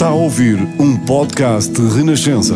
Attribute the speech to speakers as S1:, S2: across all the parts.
S1: Está a ouvir um podcast Renascença.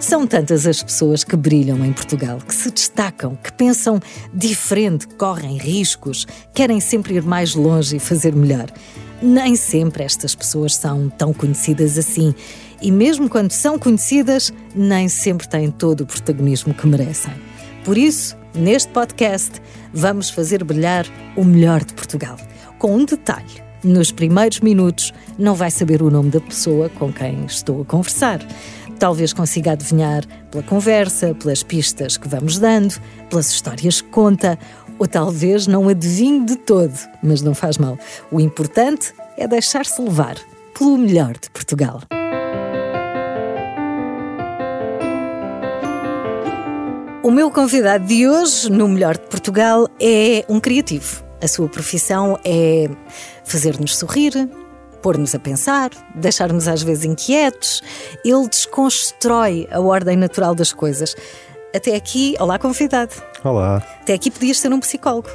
S2: São tantas as pessoas que brilham em Portugal, que se destacam, que pensam diferente, correm riscos, querem sempre ir mais longe e fazer melhor. Nem sempre estas pessoas são tão conhecidas assim. E mesmo quando são conhecidas, nem sempre têm todo o protagonismo que merecem. Por isso, neste podcast, vamos fazer brilhar o melhor de Portugal. Com um detalhe: nos primeiros minutos, não vai saber o nome da pessoa com quem estou a conversar. Talvez consiga adivinhar pela conversa, pelas pistas que vamos dando, pelas histórias que conta, ou talvez não adivinhe de todo, mas não faz mal. O importante é deixar-se levar pelo melhor de Portugal. O meu convidado de hoje, no Melhor de Portugal, é um criativo. A sua profissão é fazer-nos sorrir, pôr-nos a pensar, deixar-nos às vezes inquietos. Ele desconstrói a ordem natural das coisas. Até aqui, olá convidado.
S3: Olá.
S2: Até aqui podias ser um psicólogo.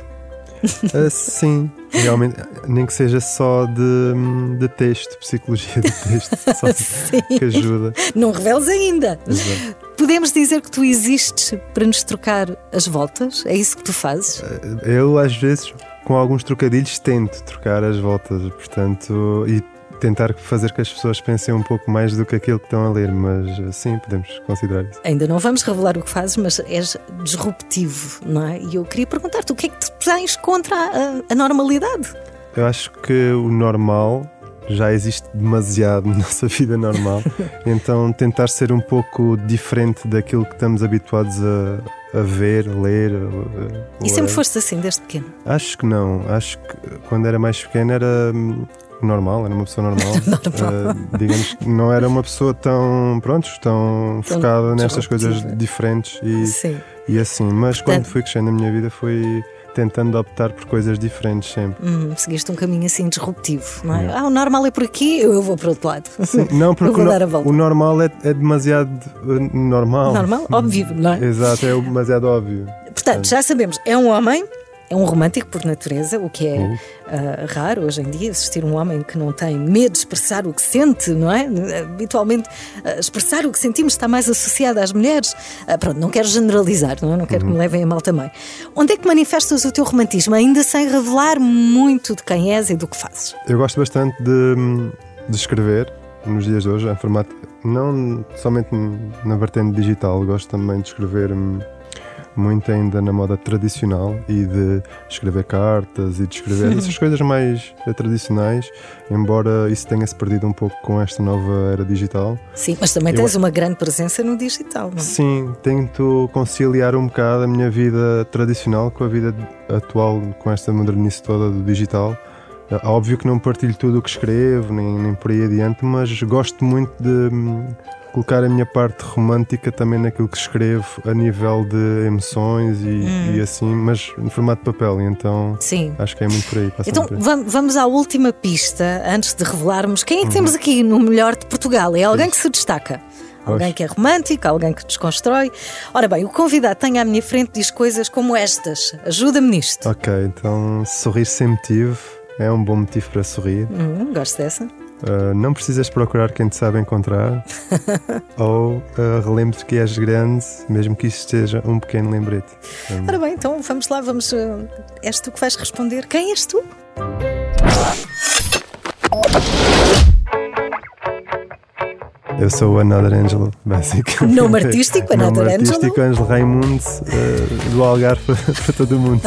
S3: Uh, sim, realmente, nem que seja só de, de texto, psicologia de texto, só que ajuda.
S2: Não reveles ainda.
S3: Exato.
S2: Podemos dizer que tu existes para nos trocar as voltas? É isso que tu fazes?
S3: Eu, às vezes, com alguns trocadilhos, tento trocar as voltas, portanto, e tentar fazer que as pessoas pensem um pouco mais do que aquilo que estão a ler, mas sim, podemos considerar isso.
S2: Ainda não vamos revelar o que fazes, mas és disruptivo, não é? E eu queria perguntar-te o que é que tu tens contra a, a normalidade?
S3: Eu acho que o normal já existe demasiado na nossa vida normal, então tentar ser um pouco diferente daquilo que estamos habituados a, a ver, ler.
S2: A, e sempre foste assim desde pequeno?
S3: Acho que não. Acho que quando era mais pequeno era hum, normal, era uma pessoa normal. Uh, digamos que não era uma pessoa tão, pronto, tão, tão focada nestas coisas diferentes e,
S2: Sim.
S3: e assim. Mas quando fui crescendo na minha vida foi tentando optar por coisas diferentes sempre.
S2: Hum, seguiste um caminho assim disruptivo, não é? Ah, o normal é por aqui, eu vou para o outro lado.
S3: Sim, não, porque o, o, normal é, é demasiado uh, normal.
S2: Normal? Óbvio, não é?
S3: Exato, é demasiado óbvio.
S2: Portanto, já sabemos, é um homem é um romântico por natureza, o que é uh, raro hoje em dia, existir um homem que não tem medo de expressar o que sente, não é? Habitualmente, uh, expressar o que sentimos está mais associado às mulheres. Uh, pronto, não quero generalizar, não, é? não quero uhum. que me levem a mal também. Onde é que manifestas o teu romantismo, ainda sem revelar muito de quem és e do que fazes?
S3: Eu gosto bastante de, de escrever nos dias de hoje, em formato, não somente na vertente digital, gosto também de escrever hum, muito ainda na moda tradicional e de escrever cartas e de escrever essas coisas mais eh, tradicionais, embora isso tenha-se perdido um pouco com esta nova era digital.
S2: Sim, mas também tens Eu... uma grande presença no digital, não é?
S3: Sim, tento conciliar um bocado a minha vida tradicional com a vida atual, com esta modernice toda do digital. É óbvio que não partilho tudo o que escrevo, nem, nem por aí adiante, mas gosto muito de hum, colocar a minha parte romântica também naquilo que escrevo a nível de emoções e, hum. e assim, mas em formato de papel, então
S2: Sim.
S3: acho que é muito por aí.
S2: Então
S3: por aí.
S2: vamos à última pista antes de revelarmos quem é que uhum. temos aqui no melhor de Portugal. É alguém que se destaca. Alguém que é romântico, alguém que desconstrói. Ora bem, o convidado tem à minha frente diz coisas como estas. Ajuda-me nisto.
S3: Ok, então sorrir sempre tive. É um bom motivo para sorrir.
S2: Hum, gosto dessa.
S3: Uh, não precisas procurar quem te sabe encontrar ou uh, relembre que és grande, mesmo que isso esteja um pequeno lembrete.
S2: Um... Ora bem, então vamos lá, vamos. Uh, és tu que vais responder. Quem és tu?
S3: Eu sou o Another Angel, basicamente.
S2: Nome artístico, Another
S3: Nome artístico, Ângelo Raimundo, uh, do Algarve para todo o mundo.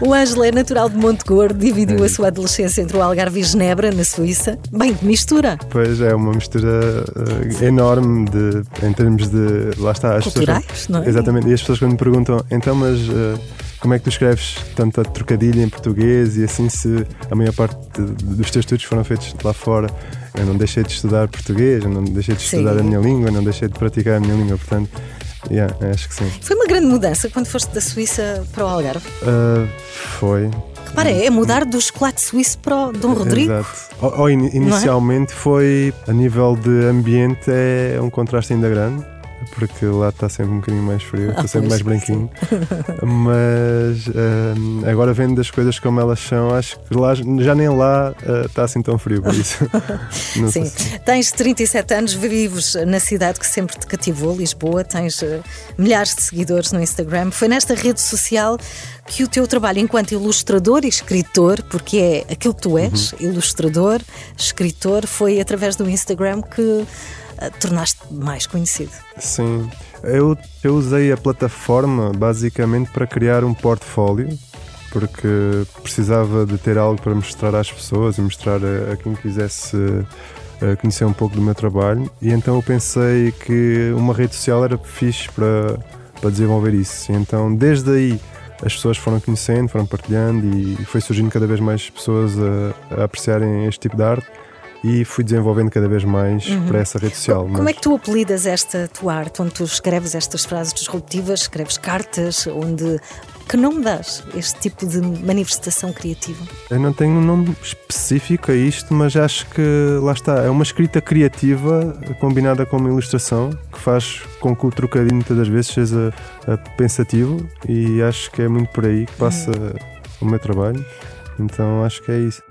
S2: O Ângelo é natural de Monte Gordo, dividiu a sua adolescência entre o Algarve e Genebra, na Suíça. Bem, mistura.
S3: Pois é, uma mistura uh, enorme de, em termos de. Lá está,
S2: as Culturais,
S3: pessoas.
S2: não é?
S3: Exatamente, e as pessoas quando me perguntam, então, mas. Uh, como é que tu escreves tanta trocadilha em português e assim se a maior parte dos teus estudos foram feitos lá fora? Eu não deixei de estudar português, eu não deixei de estudar sim. a minha língua, não deixei de praticar a minha língua, portanto, yeah, acho que sim.
S2: Foi uma grande mudança quando foste da Suíça para o Algarve?
S3: Uh, foi.
S2: Repara, é mudar do chocolate suíço para o Dom Rodrigo.
S3: Exato. Ou, in- inicialmente foi, a nível de ambiente, é um contraste ainda grande. Porque lá está sempre um bocadinho mais frio, está
S2: Ah,
S3: sempre mais branquinho. Mas hum, agora vendo as coisas como elas são, acho que lá, já nem lá uh, está assim tão frio, por isso.
S2: Sim,
S3: se-
S2: tens 37 anos, vives na cidade que sempre te cativou, Lisboa, tens eh, milhares de seguidores no Instagram. Foi nesta rede social que o teu trabalho enquanto ilustrador e escritor, porque é aquilo que tu és,
S3: Uhum.
S2: ilustrador, escritor, foi através do Instagram que tornaste mais conhecido.
S3: Sim, eu, eu usei a plataforma basicamente para criar um portfólio, porque precisava de ter algo para mostrar às pessoas e mostrar a, a quem quisesse eh, conhecer um pouco do meu trabalho. E então eu pensei que uma rede social era fixe para, para desenvolver isso. E então desde aí as pessoas foram conhecendo, foram partilhando e foi surgindo cada vez mais pessoas a, a apreciarem este tipo de arte. E fui desenvolvendo cada vez mais para essa rede social.
S2: Como
S3: mas-
S2: é que tu apelidas esta tua arte, onde tu escreves estas frases disruptivas, escreves cartas, onde. Que nome dás este tipo de manifestação criativa?
S3: Eu não tenho um nome específico a isto, mas acho que lá está. É uma escrita criativa combinada com uma ilustração que faz com que o trocadilho muitas das vezes seja eh, pensativo e acho que é muito por aí que passa o meu trabalho. Então acho que é isso.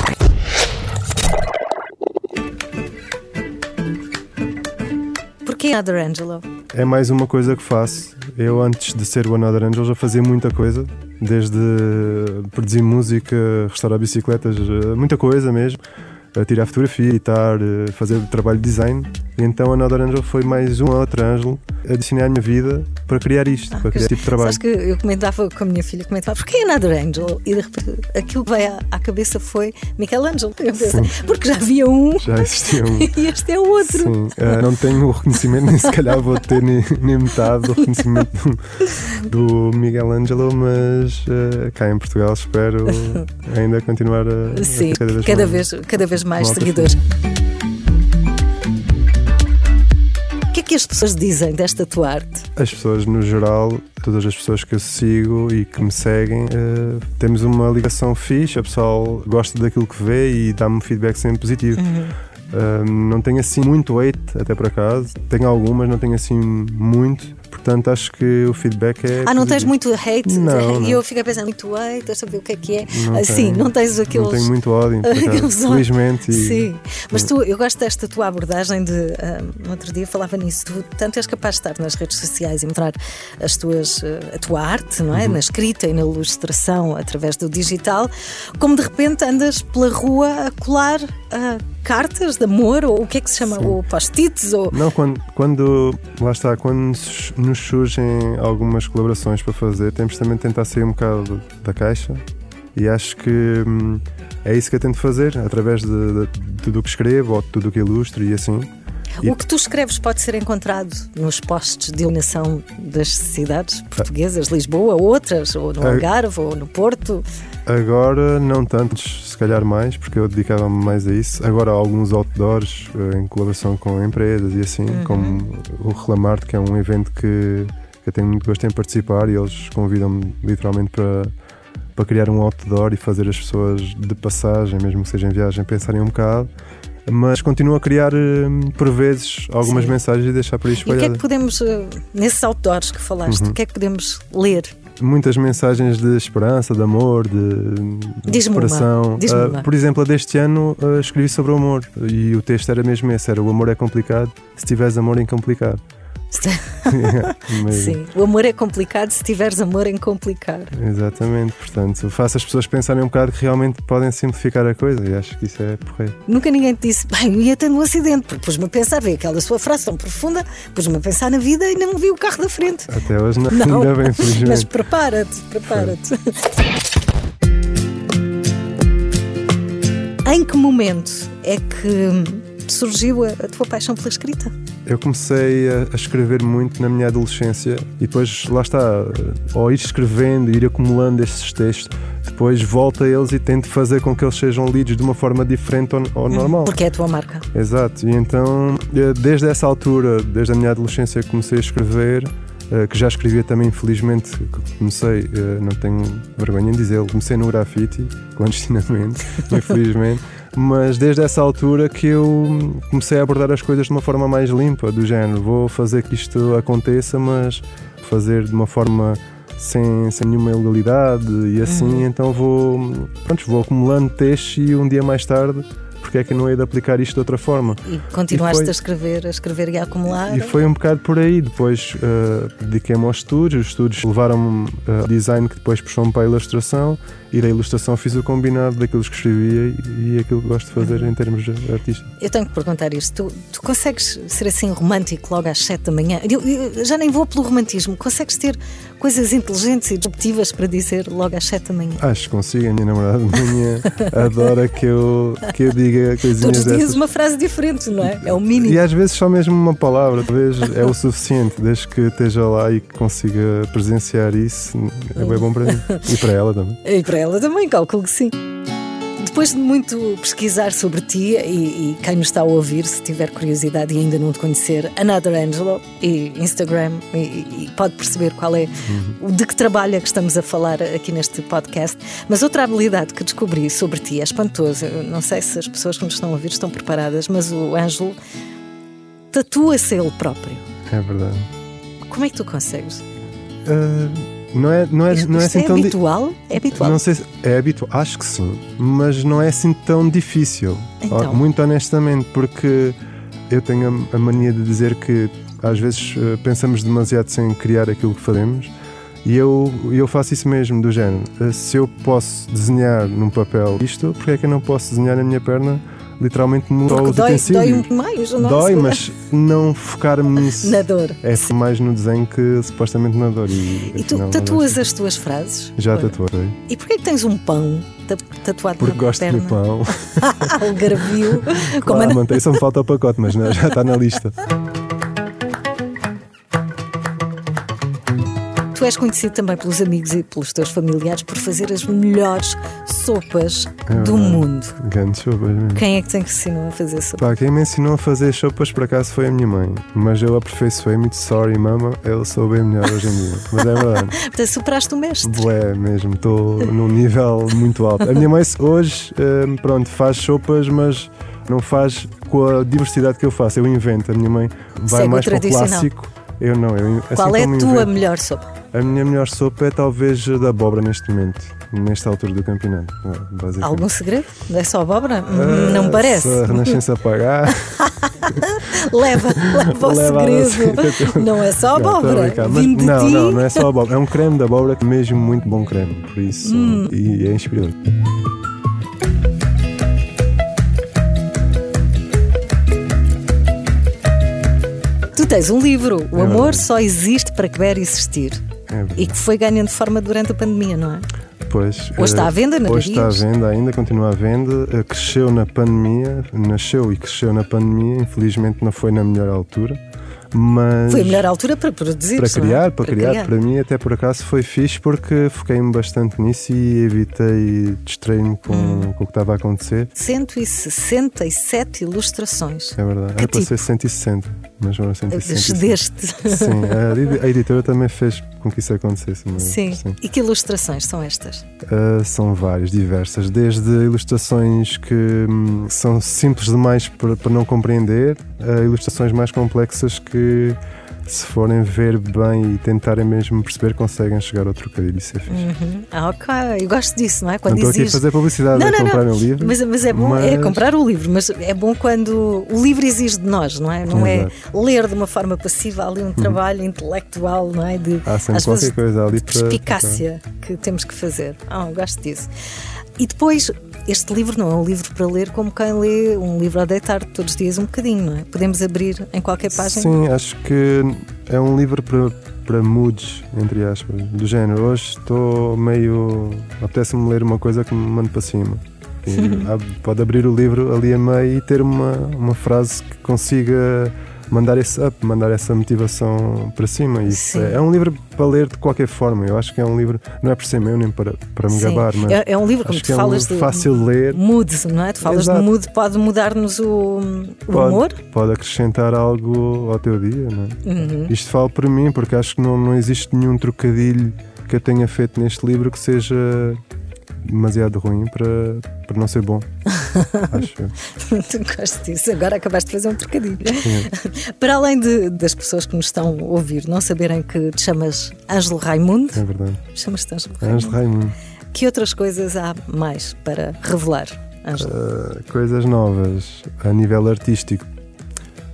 S2: Porquê Other Angelo?
S3: É mais uma coisa que faço. Eu, antes de ser o Another Angel, já fazia muita coisa, desde produzir música, restaurar bicicletas, eh, muita coisa mesmo. eh, Tirar fotografia, editar, eh, fazer trabalho de design. E então Another Angel foi mais um outro Angel. Adicionei à minha vida para criar isto, para criar este tipo de trabalho.
S2: Sabes que eu comentava com a minha filha, comentava, porquê Another Angel? E de repente aquilo que veio à, à cabeça foi Michelangelo. Eu pensei, porque já havia um
S3: Já existia um.
S2: e este é o outro.
S3: Sim, eh, não tenho o reconhecimento, nem se calhar vou ter nem, nem metade do reconhecimento do, Ângelo, mas eh, cá em Portugal espero ainda continuar a, a
S2: Sim,
S3: ter cada vez
S2: cada
S3: mais.
S2: vez, cada vez mais seguidores. Que as pessoas dizem desta tua arte?
S3: As pessoas, no geral, todas as pessoas que eu sigo e que me seguem, eh, temos uma ligação fixe. A pessoal gosta daquilo que vê e dá-me um feedback sempre positivo.
S2: Uhum.
S3: Eh, não tenho assim muito hate, até por acaso. Tenho algumas, não tenho assim muito. Portanto, acho que o feedback é.
S2: Ah, não tens muito hate?
S3: Não,
S2: E eu fico a pensar, muito hate, eu saber o que é que é.
S3: Não
S2: assim,
S3: tenho.
S2: não tens aqueles.
S3: Não tenho muito ódio, por acaso.
S2: aqueles olhos.
S3: felizmente. e-
S2: Sim, mas tu, eu gosto desta tua abordagem de. ah, no outro dia falava nisso, tu tanto és capaz de estar nas redes sociais e mostrar as tuas, ah, a tua arte, não
S3: Uhum.
S2: é? Na escrita e na ilustração através do digital, como de repente andas pela rua a colar ah, cartas de amor, ou o que é que se chama?
S3: Sim.
S2: Ou post-its, ou.
S3: Não, quando, quando. Lá está, quando nos- surgem algumas colaborações para fazer, temos também de tentar sair um bocado da caixa. E acho que hum, é isso que eu tento fazer, através de, de- de tudo o que escrevo ou tudo o que ilustro e assim. E-
S2: O que tu escreves pode ser encontrado nos postos de iluminação das cidades portuguesas, Lisboa, outras, ou no
S3: Ah.
S2: Algarve, ou no Porto.
S3: Agora, não tantos, se calhar mais, porque eu dedicava-me mais a isso. Agora, há alguns outdoors eh, em colaboração com empresas e assim, como o Reclamarte, que é um evento que, que eu tenho muito gosto em participar e eles convidam-me literalmente para, para criar um outdoor e fazer as pessoas de passagem, mesmo que seja em viagem, pensarem um bocado. Mas continuo a criar, eh, por vezes, algumas
S2: Sim.
S3: mensagens e deixar por aí
S2: E o que é que podemos, eh, nesses outdoors que falaste,
S3: Uhum.
S2: o que é que podemos ler?
S3: muitas mensagens de esperança, de amor, de,
S2: uma.
S3: superação.
S2: Diz-me
S3: Ah, por exemplo, a deste ano ah, escrevi sobre o amor e o texto era mesmo esse: era o amor é complicado, se tiveres amor é complicado.
S2: Sim, o amor é complicado se tiveres amor em complicar.
S3: Exatamente, portanto, faço as pessoas pensarem um bocado que realmente podem simplificar a coisa e acho que isso é porreiro.
S2: Nunca ninguém te disse, bem, eu ia tendo um acidente, porque pus-me a pensar, veio aquela sua frase tão profunda, pus-me a pensar na vida e não vi o carro da frente.
S3: Até hoje não,
S2: Não,
S3: ainda bem.
S2: Mas prepara-te, prepara-te. em que momento é que surgiu a tua paixão pela escrita?
S3: Eu comecei a, a escrever muito na minha adolescência e depois, lá está, ao ir escrevendo e ir acumulando estes textos, depois volto a eles e tento fazer com que eles sejam lidos de uma forma diferente ao, ao normal.
S2: Porque é a tua marca.
S3: Exato, e então, eh, desde essa altura, desde a minha adolescência, que comecei a escrever uh, que já escrevia também, infelizmente, comecei, uh, não tenho vergonha em dizer, comecei no grafite, clandestinamente, infelizmente. Mas desde essa altura que eu comecei a abordar as coisas de uma forma mais limpa, do género, vou fazer que isto aconteça, mas fazer de uma forma sem, sem nenhuma ilegalidade e assim, uhum. então vou, pronto, vou acumulando textos e um dia mais tarde porque é que não hei de aplicar isto de outra forma.
S2: E continuaste e foi, a escrever, a escrever e a acumular?
S3: E foi um bocado por aí. Depois uh, dediquei-me aos estudos, os estudos levaram-me uh, a design que depois puxou-me para a ilustração e da ilustração fiz o combinado daquilo que escrevia e, e aquilo que gosto de fazer em termos artísticos.
S2: Eu tenho que perguntar isto. Tu, tu consegues ser assim romântico logo às 7 da manhã? Eu, eu, já nem vou pelo romantismo. Consegues ter coisas inteligentes e disruptivas para dizer logo às 7 da manhã?
S3: Acho que consigo. A minha namorada minha adora que eu, que eu diga coisinhas
S2: Todos
S3: os dias
S2: uma frase diferente, não é? É o mínimo.
S3: E às vezes só mesmo uma palavra, talvez é o suficiente, desde que esteja lá e que consiga presenciar isso, é bem bom para mim. E para ela também.
S2: E para ela também, calculo que sim. Depois de muito pesquisar sobre ti, e, e, quem nos está a ouvir, se tiver curiosidade e ainda não te conhecer, Another Angelo e Instagram, e, e pode perceber qual é uhum. de que trabalho é que estamos a falar aqui neste podcast. Mas outra habilidade que descobri sobre ti é espantosa. Não sei se as pessoas que nos estão a ouvir estão preparadas, mas o Ângelo tatua-se ele próprio.
S3: É verdade.
S2: Como é que tu consegues?
S3: Uh não é, não é, não é assim
S2: é
S3: tão
S2: habitual? É habitual?
S3: Não sei se é habitual, acho que sim, mas não é assim tão difícil.
S2: Então.
S3: Muito honestamente, porque eu tenho a, mania de dizer que às vezes uh, pensamos demasiado sem criar aquilo que fazemos. E eu, eu faço isso mesmo, do género. Uh, se eu posso desenhar num papel isto, porque é que eu não posso desenhar na minha perna literalmente mudar os
S2: dói,
S3: utensílios.
S2: Dói mais, não
S3: Dói, mas não focar-me nisso.
S2: Na dor.
S3: É mais no desenho que supostamente na dor.
S2: E, e tu não, tatuas não as tuas frases?
S3: Já tatuei.
S2: E porquê que tens um pão tatuado
S3: Porque
S2: na
S3: gosto
S2: perna?
S3: do pão.
S2: o gravio.
S3: Claro, Como mantém, só me falta o pacote, mas não, já está na lista.
S2: Tu és conhecido também pelos amigos e pelos teus familiares por fazer as melhores sopas é do mundo.
S3: Grandes sopas mesmo.
S2: Quem é que te ensinou a fazer sopas?
S3: Pá, quem me ensinou a fazer sopas por acaso foi a minha mãe. Mas eu aperfeiçoei-me, sorry mama, eu sou bem melhor hoje em dia. Mas é verdade.
S2: Portanto, superaste o mestre.
S3: É mesmo, estou num nível muito alto. A minha mãe hoje, hum, pronto, faz sopas, mas não faz com a diversidade que eu faço. Eu invento. A minha mãe vai
S2: Segue
S3: mais para o clássico. Eu não. Eu,
S2: assim Qual é a tua invento, melhor sopa?
S3: A minha melhor sopa é talvez da abóbora neste momento, nesta altura do campeonato.
S2: Algum segredo? É só abóbora? Uh, não me parece. Se
S3: a Renascença pagar.
S2: leva, leva o leva segredo. Não é só abóbora.
S3: Não, não, não, não é só abóbora. É um creme de abóbora, mesmo muito bom creme. Por isso, hum. e é inspirador.
S2: Tens um livro, O é Amor Só Existe para Querer Existir. É e que foi ganhando forma durante a pandemia, não é?
S3: Pois.
S2: Hoje está à venda na
S3: Hoje está à venda ainda, continua à venda. Eh, cresceu na pandemia, nasceu e cresceu na pandemia. Infelizmente não foi na melhor altura. Mas
S2: foi a melhor altura para produzir.
S3: Para criar,
S2: é?
S3: para, para criar. criar. Para mim, até por acaso, foi fixe porque foquei-me bastante nisso e evitei distrair-me com, hum. com, o que estava a acontecer.
S2: 167 ilustrações.
S3: É verdade. Era para ser 160, mas foram 160.
S2: Deste.
S3: Sim, a, editora também fez com que isso acontecesse. Mas,
S2: sim. sim. E que ilustrações são estas?
S3: Uh, são várias, diversas. Desde ilustrações que hum, são simples demais para, para não compreender, a ilustrações mais complexas que se forem ver bem e tentarem mesmo perceber, conseguem chegar ao trocadilho. Isso é fixe.
S2: Uhum. Ah, ok, eu gosto disso, não é?
S3: Quando não estou aqui a fazer publicidade não, a comprar o livro.
S2: Mas, mas é bom, é mas... é comprar o livro, mas é bom quando o livro exige de nós, não é? Não é Exato. é ler de uma forma passiva ali um uhum. trabalho uhum. intelectual, não é? De,
S3: Há sempre qualquer coisa ali
S2: de perspicácia para... que temos que fazer. Ah, gosto disso. E depois este livro não é um livro para ler como quem lê um livro a deitar todos os dias um bocadinho, não é? Podemos abrir em qualquer página?
S3: Sim, acho que é um livro para, para moods, entre aspas, do género. Hoje estou meio. apetece-me ler uma coisa que me mande para cima. E pode abrir o livro ali a meio e ter uma, uma frase que consiga mandar esse up, mandar essa motivação para cima.
S2: Sim.
S3: é, é um livro para ler de qualquer forma. Eu acho que é um livro, não é por ser meu nem para, para me
S2: Sim.
S3: gabar, mas
S2: É, é um livro, como tu
S3: que é um
S2: falas
S3: livro
S2: de
S3: fácil de ler.
S2: mood, não é? Tu falas
S3: Exato.
S2: de mood, pode mudar-nos o, o
S3: Pode,
S2: humor.
S3: pode acrescentar algo ao teu dia, não é?
S2: Uhum.
S3: Isto falo por mim, porque acho que não, não existe nenhum trocadilho que eu tenha feito neste livro que seja demasiado ruim para, para não ser bom. Acho.
S2: Tu gosto disso. Agora acabaste de fazer um trocadilho. Para além de- das pessoas que nos estão a ouvir não saberem que te chamas Ângelo Raimundo,
S3: É verdade.
S2: chamas-te Ângelo
S3: Ângelo
S2: Raimundo.
S3: Raimundo.
S2: Que outras coisas há mais para revelar, Ângelo?
S3: Uh, coisas novas a nível artístico.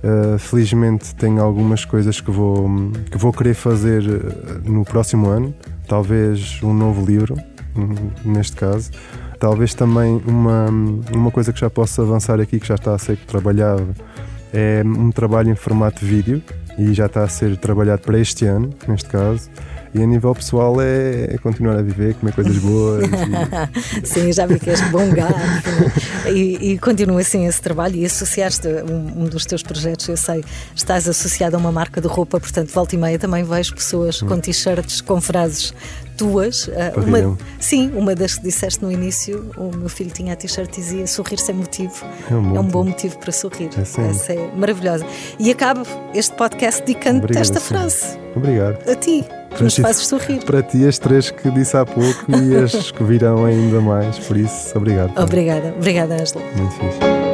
S3: Uh, felizmente tenho algumas coisas que vou, que vou querer fazer uh, no próximo ano. Talvez um novo livro, neste caso. Talvez também uma, uma coisa que já posso avançar aqui, que já está a ser trabalhado, é um trabalho em formato de vídeo e já está a ser trabalhado para este ano, neste caso. E a nível pessoal é, é continuar a viver, comer coisas boas. e-
S2: Sim, já vi que és bom gato e, e continua assim esse trabalho e associaste um, um dos teus projetos, eu sei, estás associado a uma marca de roupa, portanto, volta e meia também vejo pessoas com t-shirts com frases tuas. Ah, uma, sim, uma das que disseste no início, o meu filho tinha a t-shirt e dizia sorrir sem motivo.
S3: É um bom
S2: É um bom
S3: motivo.
S2: para sorrir.
S3: É sim.
S2: Essa é maravilhosa. E acabo este podcast dedicando-te esta
S3: sim.
S2: frase.
S3: Obrigado.
S2: A ti, que nos
S3: ti.
S2: fazes sorrir.
S3: Para ti, as três que disse há pouco e as que virão ainda mais, por isso, obrigado.
S2: Obrigada, obrigada, Ângela.
S3: Muito fixe.